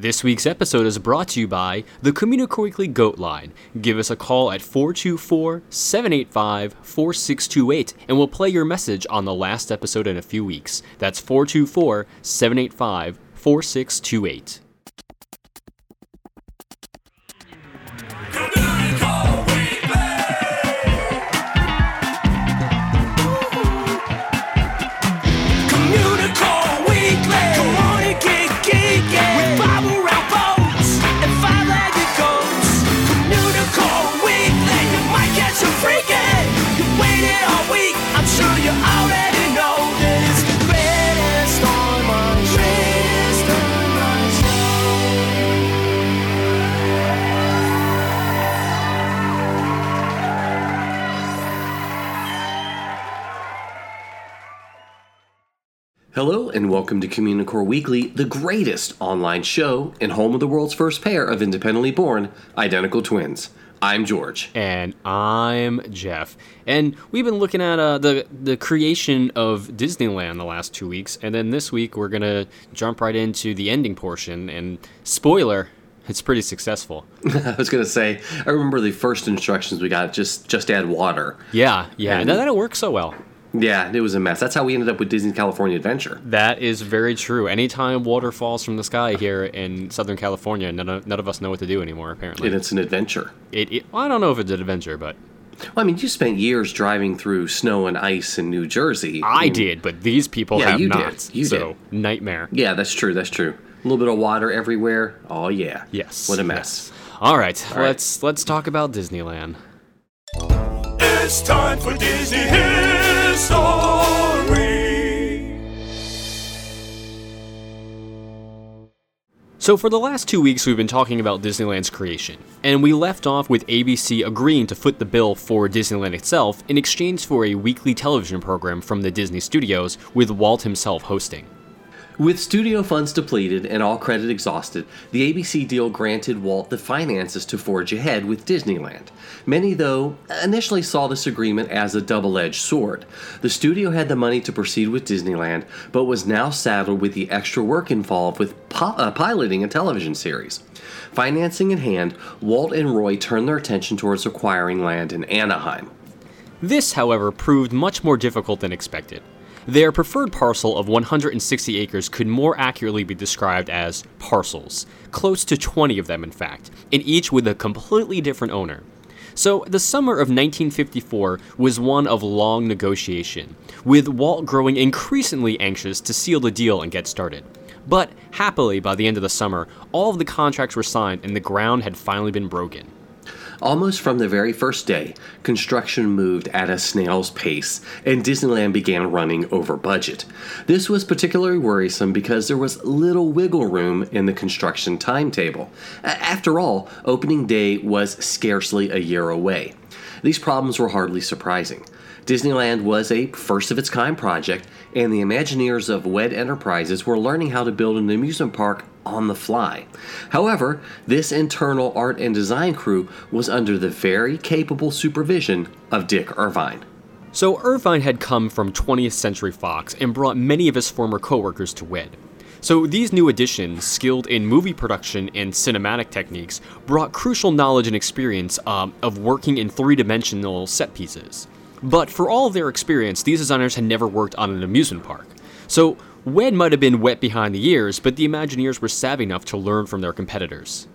This week's episode is brought to you by the Communicore Weekly Goat Line. Give us a call at 424 785 4628 and we'll play your message on the last episode in a few weeks. That's 424 785 4628. And welcome to Communicore Weekly, the greatest online show and home of the world's first pair of independently born identical twins. I'm George. And I'm Jeff. And we've been looking at uh, the the creation of Disneyland the last two weeks, and then this week we're gonna jump right into the ending portion. And spoiler, it's pretty successful. I was gonna say, I remember the first instructions we got just just add water. Yeah, yeah, And- that didn't work so well. Yeah, it was a mess. That's how we ended up with Disney California Adventure. That is very true. Anytime water falls from the sky here in Southern California, none of, none of us know what to do anymore. Apparently, And it's an adventure. it, it, well, I don't know if it's an adventure, but Well, I mean, you spent years driving through snow and ice in New Jersey. I mean, did. But these people Yeah, have you did. not. You so nightmare. Yeah, that's true. That's true. A little bit of water everywhere. Oh yeah. Yes. What a mess. yes. All right, right. let's let's talk about Disneyland. It's time for Disney History. So, for the last two weeks, we've been talking about Disneyland's creation, and we left off with ABC agreeing to foot the bill for Disneyland itself in exchange for a weekly television program from the Disney studios, with Walt himself hosting. With studio funds depleted and all credit exhausted, the ABC deal granted Walt the finances to forge ahead with Disneyland. Many, though, initially saw this agreement as a double edged sword. The studio had the money to proceed with Disneyland, but was now saddled with the extra work involved with pi- uh, piloting a television series. Financing in hand, Walt and Roy turned their attention towards acquiring land in Anaheim. This, however, proved much more difficult than expected. Their preferred parcel of 160 acres could more accurately be described as parcels, close to 20 of them, in fact, and each with a completely different owner. So, the summer of 1954 was one of long negotiation, with Walt growing increasingly anxious to seal the deal and get started. But happily, by the end of the summer, all of the contracts were signed and the ground had finally been broken. Almost from the very first day, construction moved at a snail's pace, and Disneyland began running over budget. This was particularly worrisome because there was little wiggle room in the construction timetable. After all, opening day was scarcely a year away. These problems were hardly surprising. Disneyland was a first of its kind project, and the Imagineers of WED Enterprises were learning how to build an amusement park on the fly. However, this internal art and design crew was under the very capable supervision of Dick Irvine. So Irvine had come from 20th Century Fox and brought many of his former coworkers to WED. So these new additions, skilled in movie production and cinematic techniques, brought crucial knowledge and experience um, of working in three-dimensional set pieces. But for all their experience, these designers had never worked on an amusement park. So WED might have been wet behind the ears, but the Imagineers were savvy enough to learn from their competitors.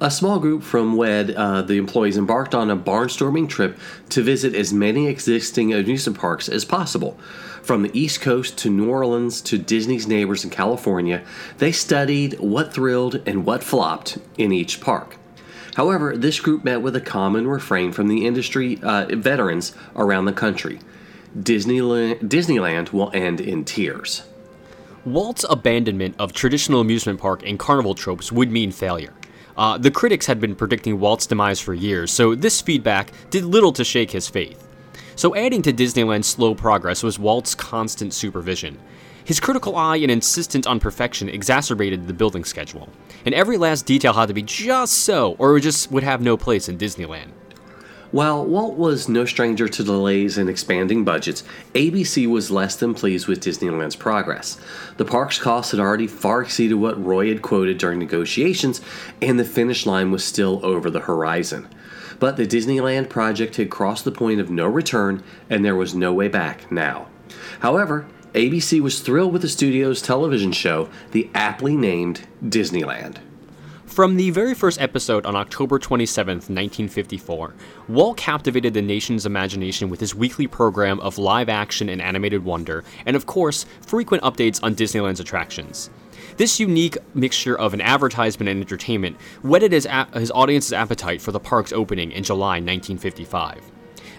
A small group from WED, uh, the employees, embarked on a barnstorming trip to visit as many existing amusement parks as possible. From the East Coast to New Orleans to Disney's neighbors in California, they studied what thrilled and what flopped in each park. However, this group met with a common refrain from the industry uh, veterans around the country Disneyland, Disneyland will end in tears. Walt's abandonment of traditional amusement park and carnival tropes would mean failure. Uh, the critics had been predicting Walt's demise for years, so this feedback did little to shake his faith. So, adding to Disneyland's slow progress was Walt's constant supervision. His critical eye and insistence on perfection exacerbated the building schedule, and every last detail had to be just so, or it just would have no place in Disneyland. While Walt was no stranger to delays and expanding budgets, ABC was less than pleased with Disneyland's progress. The park's costs had already far exceeded what Roy had quoted during negotiations, and the finish line was still over the horizon. But the Disneyland project had crossed the point of no return, and there was no way back now. However, ABC was thrilled with the studio's television show, the aptly named Disneyland. From the very first episode on October 27, 1954, Walt captivated the nation's imagination with his weekly program of live action and animated wonder, and of course, frequent updates on Disneyland's attractions. This unique mixture of an advertisement and entertainment whetted his, his audience's appetite for the park's opening in July 1955.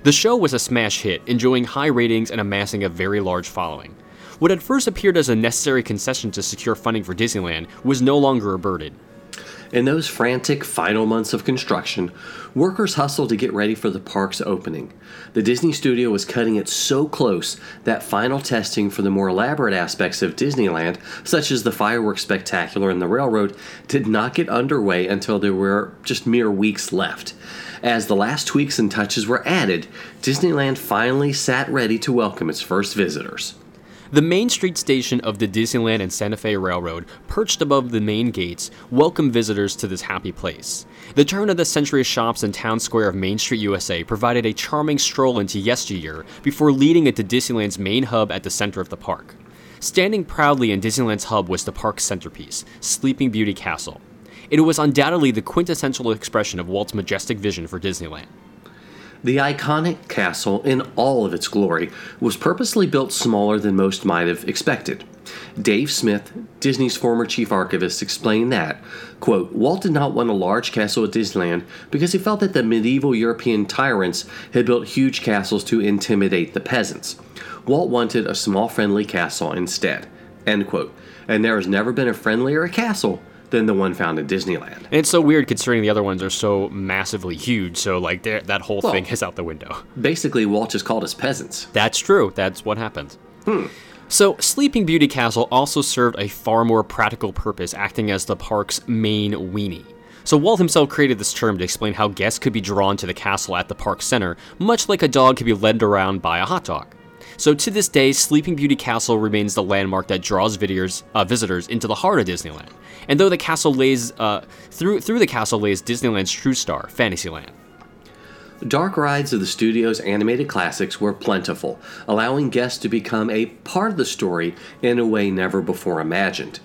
The show was a smash hit, enjoying high ratings and amassing a very large following. What at first appeared as a necessary concession to secure funding for Disneyland was no longer a burden. In those frantic final months of construction, workers hustled to get ready for the park's opening. The Disney studio was cutting it so close that final testing for the more elaborate aspects of Disneyland, such as the fireworks spectacular and the railroad, did not get underway until there were just mere weeks left. As the last tweaks and touches were added, Disneyland finally sat ready to welcome its first visitors. The Main Street station of the Disneyland and Santa Fe Railroad, perched above the main gates, welcomed visitors to this happy place. The turn of the century shops and town square of Main Street, USA provided a charming stroll into yesteryear before leading it to Disneyland's main hub at the center of the park. Standing proudly in Disneyland's hub was the park's centerpiece, Sleeping Beauty Castle. It was undoubtedly the quintessential expression of Walt's majestic vision for Disneyland. The iconic castle, in all of its glory, was purposely built smaller than most might have expected. Dave Smith, Disney's former chief archivist, explained that, quote, Walt did not want a large castle at Disneyland because he felt that the medieval European tyrants had built huge castles to intimidate the peasants. Walt wanted a small, friendly castle instead, end quote. And there has never been a friendlier castle than the one found in Disneyland. And it's so weird considering the other ones are so massively huge, so like that whole Well- thing is out the window. Basically, Walt just called us peasants. That's true. That's what happened. So, Sleeping Beauty Castle also served a far more practical purpose, acting as the park's main weenie. So, Walt himself created this term to explain how guests could be drawn to the castle at the park center, much like a dog could be led around by a hot dog. So, to this day, Sleeping Beauty Castle remains the landmark that draws visitors, uh, visitors into the heart of Disneyland. And though the castle lays uh, through through the castle lays Disneyland's true star, Fantasyland. Dark rides of the studio's animated classics were plentiful, allowing guests to become a part of the story in a way never before imagined.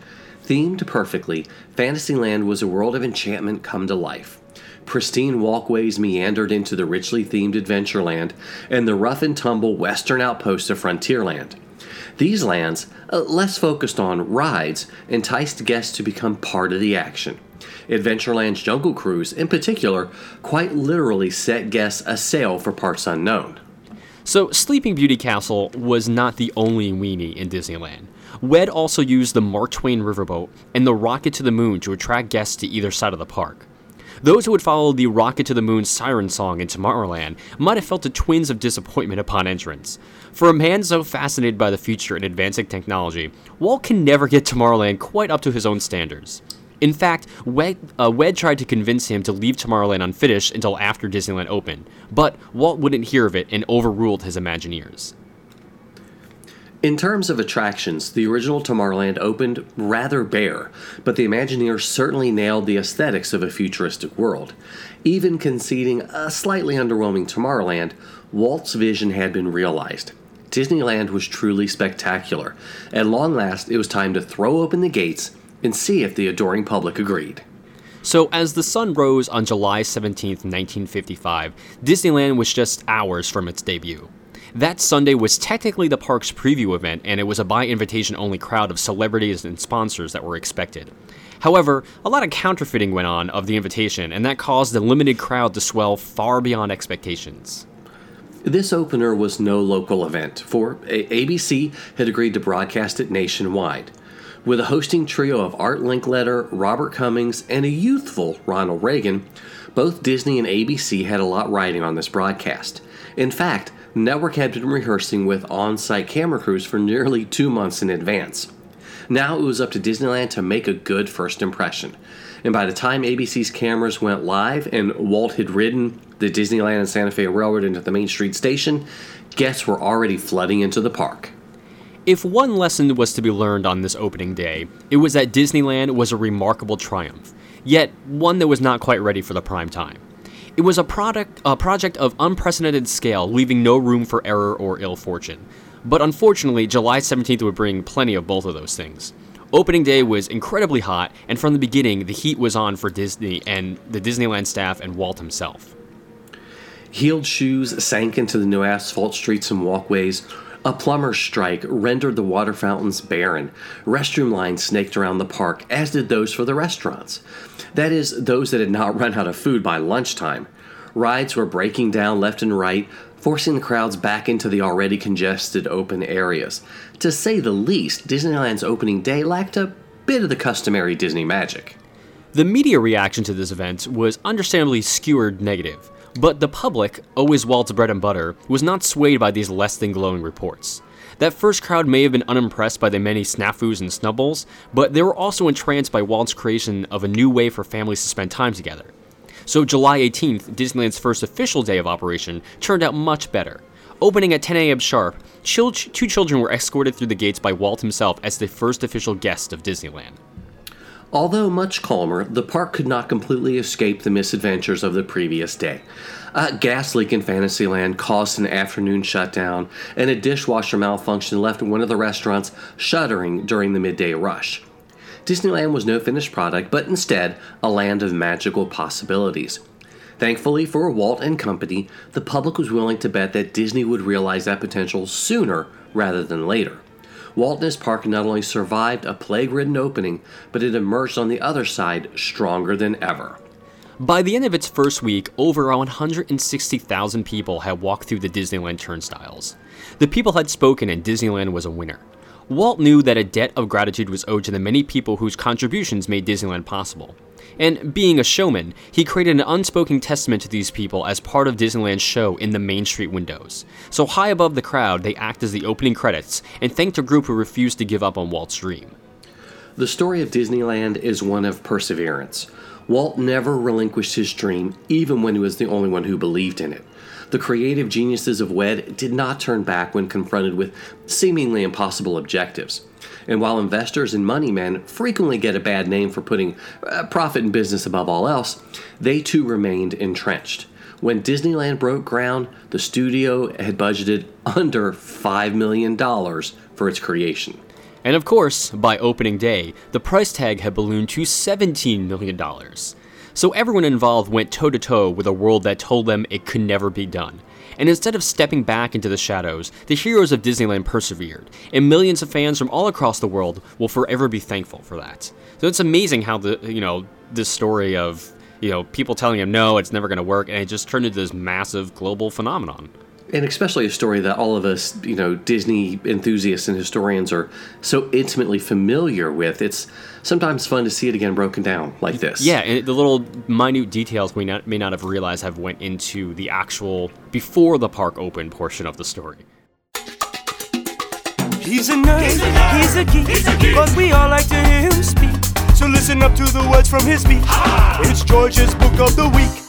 Themed perfectly, Fantasyland was a world of enchantment come to life. Pristine walkways meandered into the richly themed Adventureland and the rough and tumble western outposts of Frontierland. These lands, uh, less focused on rides, enticed guests to become part of the action. Adventureland's Jungle Cruise, in particular, quite literally set guests a sail for parts unknown. So, Sleeping Beauty Castle was not the only weenie in Disneyland. WED also used the Mark Twain riverboat and the Rocket to the Moon to attract guests to either side of the park. Those who had followed the Rocket to the Moon siren song in Tomorrowland might have felt the twins of disappointment upon entrance. For a man so fascinated by the future and advancing technology, Walt can never get Tomorrowland quite up to his own standards. In fact, Wed, uh, Wed tried to convince him to leave Tomorrowland unfinished until after Disneyland opened, but Walt wouldn't hear of it and overruled his Imagineers. In terms of attractions, the original Tomorrowland opened rather bare, but the Imagineers certainly nailed the aesthetics of a futuristic world. Even conceding a slightly underwhelming Tomorrowland, Walt's vision had been realized. Disneyland was truly spectacular. At long last, it was time to throw open the gates and see if the adoring public agreed. So, as the sun rose on July 17, 1955, Disneyland was just hours from its debut. That Sunday was technically the park's preview event, and it was a by invitation only crowd of celebrities and sponsors that were expected. However, a lot of counterfeiting went on of the invitation, and that caused the limited crowd to swell far beyond expectations. This opener was no local event, for ABC had agreed to broadcast it nationwide. With a hosting trio of Art Linkletter, Robert Cummings, and a youthful Ronald Reagan, both Disney and ABC had a lot riding on this broadcast. In fact, the network had been rehearsing with on site camera crews for nearly two months in advance. Now it was up to Disneyland to make a good first impression. And by the time ABC's cameras went live and Walt had ridden the the Disneyland and Santa Fe Railroad into the Main Street station, guests were already flooding into the park. If one lesson was to be learned on this opening day, it was that Disneyland was a remarkable triumph, yet one that was not quite ready for the prime time. It was a product a project of unprecedented scale, leaving no room for error or ill fortune. But unfortunately, July 17th would bring plenty of both of those things. Opening day was incredibly hot, and from the beginning, the heat was on for Disney and the Disneyland staff and Walt himself. Heeled shoes sank into the new asphalt streets and walkways. A plumber's strike rendered the water fountains barren. Restroom lines snaked around the park, as did those for the restaurants. That is, those that had not run out of food by lunchtime. Rides were breaking down left and right, forcing the crowds back into the already congested open areas. To say the least, Disneyland's opening day lacked a bit of the customary Disney magic. The media reaction to this event was understandably skewered negative, but the public, always Walt's bread and butter, was not swayed by these less than glowing reports. That first crowd may have been unimpressed by the many snafus and snubbles, but they were also entranced by Walt's creation of a new way for families to spend time together. So, July 18th, Disneyland's first official day of operation, turned out much better. Opening at 10 a.m. sharp, two children were escorted through the gates by Walt himself as the first official guest of Disneyland. Although much calmer, the park could not completely escape the misadventures of the previous day. A gas leak in Fantasyland caused an afternoon shutdown, and a dishwasher malfunction left one of the restaurants shuttering during the midday rush. Disneyland was no finished product, but instead a land of magical possibilities. Thankfully for Walt and company, the public was willing to bet that Disney would realize that potential sooner rather than later. Walt Disney Park not only survived a plague ridden opening, but it emerged on the other side stronger than ever. By the end of its first week, over 160,000 people had walked through the Disneyland turnstiles. The people had spoken, and Disneyland was a winner. Walt knew that a debt of gratitude was owed to the many people whose contributions made Disneyland possible. And being a showman, he created an unspoken testament to these people as part of Disneyland's show in the Main Street windows. So high above the crowd, they act as the opening credits and thanked a group who refused to give up on Walt's dream. The story of Disneyland is one of perseverance. Walt never relinquished his dream, even when he was the only one who believed in it. The creative geniuses of WED did not turn back when confronted with seemingly impossible objectives. And while investors and money men frequently get a bad name for putting uh, profit and business above all else, they too remained entrenched. When Disneyland broke ground, the studio had budgeted under $5 million for its creation. And of course, by opening day, the price tag had ballooned to $17 million. So everyone involved went toe to toe with a world that told them it could never be done. And instead of stepping back into the shadows, the heroes of Disneyland persevered, and millions of fans from all across the world will forever be thankful for that. So it's amazing how the you know this story of you know people telling him no, it's never going to work, and it just turned into this massive global phenomenon and especially a story that all of us, you know, Disney enthusiasts and historians are so intimately familiar with. It's sometimes fun to see it again broken down like this. Yeah, and the little minute details we not, may not have realized have went into the actual before the park open portion of the story. He's a nerd, he's a, nerd. He's a geek, he's a geek. but we all like to hear him speak. So listen up to the words from his speech. It's George's book of the week.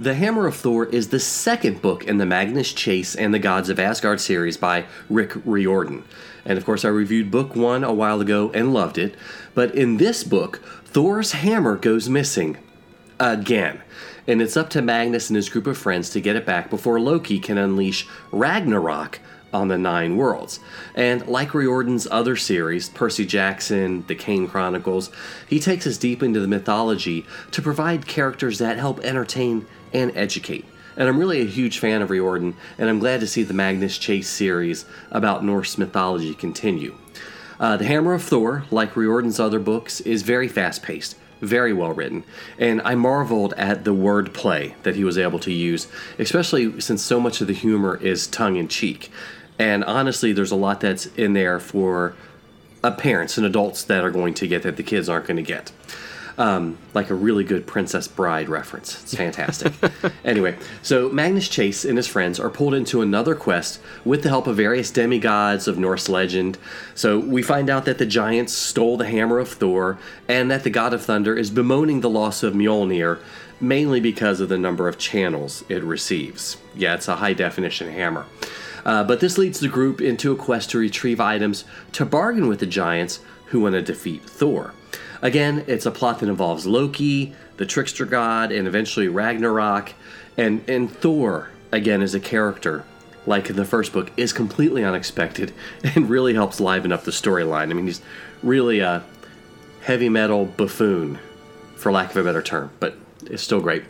The Hammer of Thor is the second book in the Magnus Chase and the Gods of Asgard series by Rick Riordan. And of course, I reviewed book one a while ago and loved it. But in this book, Thor's hammer goes missing. Again. And it's up to Magnus and his group of friends to get it back before Loki can unleash Ragnarok on the Nine Worlds. And like Riordan's other series, Percy Jackson, The Kane Chronicles, he takes us deep into the mythology to provide characters that help entertain and educate. And I'm really a huge fan of Riordan, and I'm glad to see the Magnus Chase series about Norse mythology continue. Uh, the Hammer of Thor, like Riordan's other books, is very fast paced, very well written, and I marveled at the wordplay that he was able to use, especially since so much of the humor is tongue in cheek. And honestly, there's a lot that's in there for uh, parents and adults that are going to get that the kids aren't going to get. Um, like a really good Princess Bride reference. It's fantastic. anyway, so Magnus Chase and his friends are pulled into another quest with the help of various demigods of Norse legend. So we find out that the giants stole the hammer of Thor and that the god of thunder is bemoaning the loss of Mjolnir mainly because of the number of channels it receives. Yeah, it's a high definition hammer. Uh, but this leads the group into a quest to retrieve items to bargain with the giants who want to defeat Thor. Again, it's a plot that involves Loki, the trickster god, and eventually Ragnarok. And, and Thor, again, as a character, like in the first book, is completely unexpected and really helps liven up the storyline. I mean, he's really a heavy metal buffoon, for lack of a better term, but it's still great.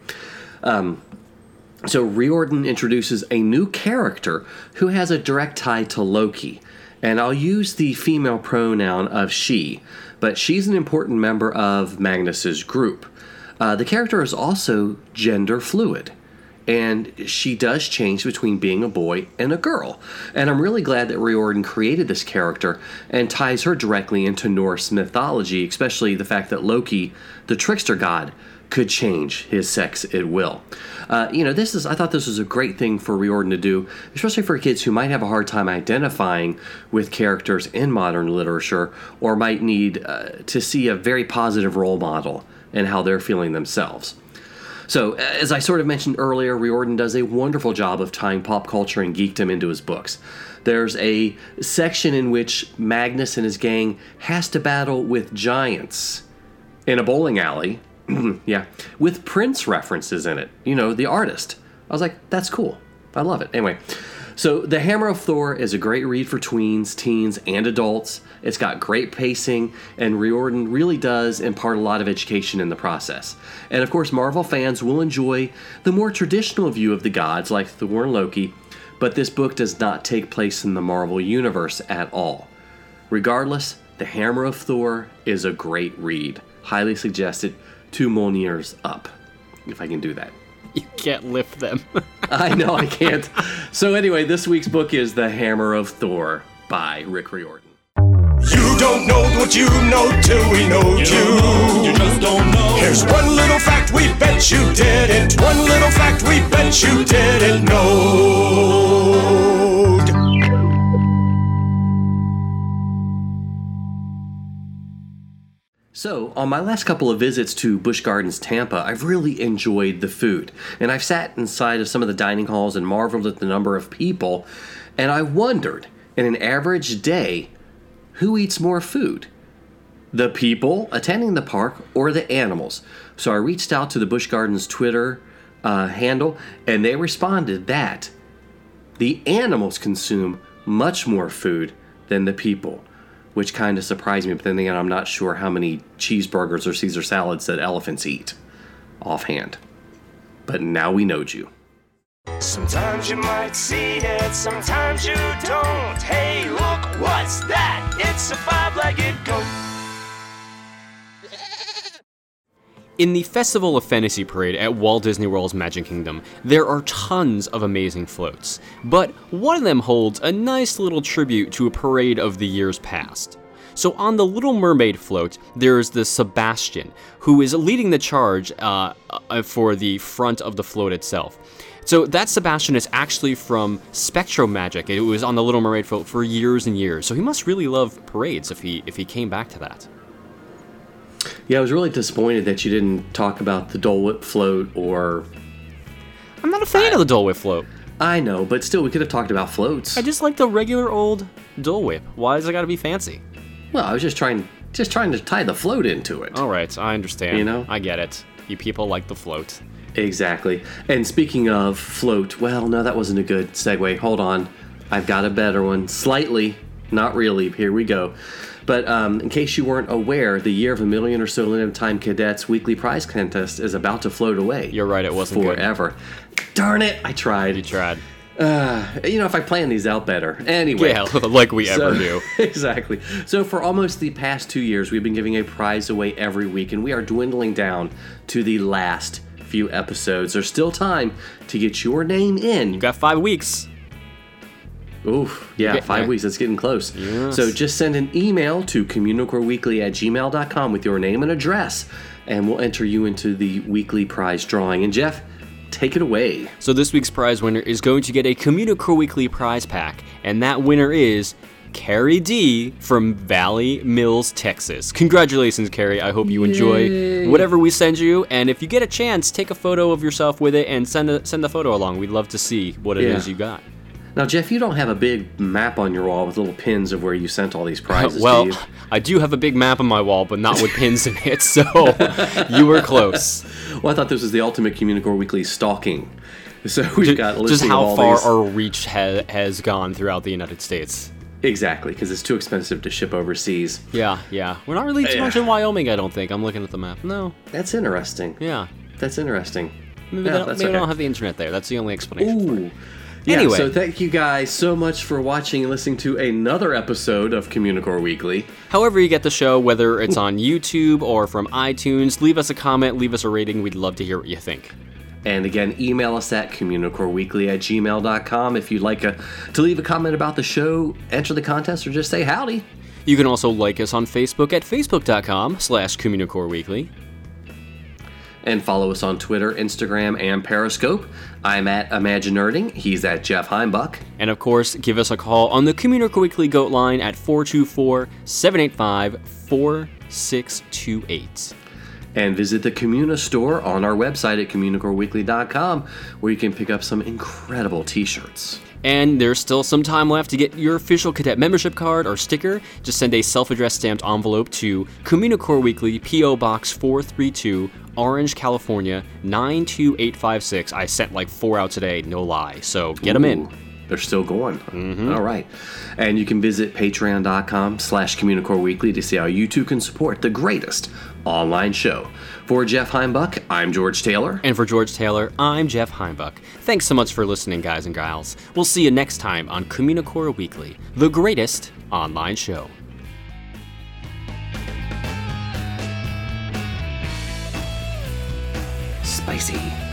Um, so Riordan introduces a new character who has a direct tie to Loki. And I'll use the female pronoun of she, but she's an important member of Magnus's group. Uh, the character is also gender fluid, and she does change between being a boy and a girl. And I'm really glad that Riordan created this character and ties her directly into Norse mythology, especially the fact that Loki, the trickster god, could change his sex at will. Uh, you know, this is I thought this was a great thing for Riordan to do, especially for kids who might have a hard time identifying with characters in modern literature or might need uh, to see a very positive role model in how they're feeling themselves. So, as I sort of mentioned earlier, Riordan does a wonderful job of tying pop culture and geekdom into his books. There's a section in which Magnus and his gang has to battle with giants in a bowling alley yeah, with Prince references in it. You know, the artist. I was like, that's cool. I love it. Anyway, so The Hammer of Thor is a great read for tweens, teens, and adults. It's got great pacing, and Riordan really does impart a lot of education in the process. And of course, Marvel fans will enjoy the more traditional view of the gods like Thor and Loki, but this book does not take place in the Marvel Universe at all. Regardless, The Hammer of Thor is a great read. Highly suggested two Mjolnirs up, if I can do that. You can't lift them. I know I can't. So anyway, this week's book is The Hammer of Thor by Rick Riordan. You don't know what you know till we know you. You just don't know. Here's one little fact we bet you didn't. One little fact we bet you didn't know. So, on my last couple of visits to Busch Gardens Tampa, I've really enjoyed the food. And I've sat inside of some of the dining halls and marveled at the number of people. And I wondered, in an average day, who eats more food? The people attending the park or the animals? So I reached out to the Busch Gardens Twitter uh, handle, and they responded that the animals consume much more food than the people which kind of surprised me. But then again, I'm not sure how many cheeseburgers or Caesar salads that elephants eat offhand. But now we know you. Sometimes you might see it, sometimes you don't. Hey, look, what's that? It's a five legged goat. In the Festival of Fantasy Parade at Walt Disney World's Magic Kingdom, there are tons of amazing floats, but one of them holds a nice little tribute to a parade of the years past. So on the Little Mermaid float, there's the Sebastian, who is leading the charge uh, uh, for the front of the float itself. So that Sebastian is actually from SpectroMagic. It was on the Little Mermaid float for years and years. So he must really love parades if he if he came back to that. Yeah, I was really disappointed that you didn't talk about the Dole Whip float or. I'm not a fan of the Dole Whip float. I know, but still, we could have talked about floats. I just like the regular old Dole Whip. Why does it got to be fancy? Well, I was just trying, just trying to tie the float into it. All right, I understand. You know? I get it. You people like the float. Exactly. And speaking of float, well, no, that wasn't a good segue. Hold on. I've got a better one. Slightly, not really. Here we go. But um, in case you weren't aware, the year of a million or so limited time cadets weekly prize contest is about to float away. You're right, it wasn't good. forever. Darn it! I tried. You tried. Uh, you know, if I plan these out better. Anyway. Yeah, like we So- ever do. exactly. So for almost the past two years, we've been giving a prize away every week, and we are dwindling down to the last few episodes. There's still time to get your name in. You got five weeks. Oof, yeah, five there. weeks. It's getting close. Yes. So just send an email to communicoreweekly at gmail.com with your name and address, and we'll enter you into the weekly prize drawing. And Jeff, take it away. So this week's prize winner is going to get a Communicore Weekly prize pack, and that winner is Carrie D from Valley Mills, Texas. Congratulations, Carrie. I hope you enjoy whatever we send you, and if you get a chance, take a photo of yourself with it and send a, send the photo along. We'd love to see what it is Yeah. you got. Now, Jeff, you don't have a big map on your wall with little pins of where you sent all these prizes. well, do you? I do have a big map on my wall, but not with pins in it, so you were close. well, I thought this was the ultimate Communicore Weekly stalking. So we've got a Just how far these. our reach ha- has gone throughout the United States. Exactly, because it's too expensive to ship overseas. Yeah, yeah. We're not really too much in Wyoming, I don't think. I'm looking at the map. No, That's interesting. yeah. That's interesting. Maybe, Yeah, they, don't, maybe they don't have the internet there. That's the only explanation. Ooh. Yeah, Anyway. so thank you guys so much for watching and listening to another episode of Communicore Weekly. However, you get the show, whether it's on YouTube or from iTunes, leave us a comment, leave us a rating. We'd love to hear what you think. And again, email us at communicoreweekly at gmail.com if you'd like a, to leave a comment about the show, enter the contest, or just say howdy. You can also like us on Facebook at facebook.com slash Communicore Weekly. And follow us on Twitter, Instagram, and Periscope. I'm at Imaginerding. He's at Jeff Heimbuck. And of course, give us a call on the Communicore Weekly Goat line at 424 785 4628. And visit the Communa store on our website at communicoreweekly.com where you can pick up some incredible t shirts. And there's still some time left to get your official cadet membership card or sticker. Just send a self-addressed stamped envelope to Communicore Weekly, PO Box 432, Orange, California 92856. I sent like four out today, no lie. So get them in. They're still going. Mm-hmm. All right. And you can visit patreon.com slash Communicore Weekly to see how you too can support the greatest online show. For Jeff Heimbuck, I'm George Taylor. And for George Taylor, I'm Jeff Heimbuck. Thanks so much for listening, guys and gals. We'll see you next time on Communicore Weekly, the greatest online show. Spicy.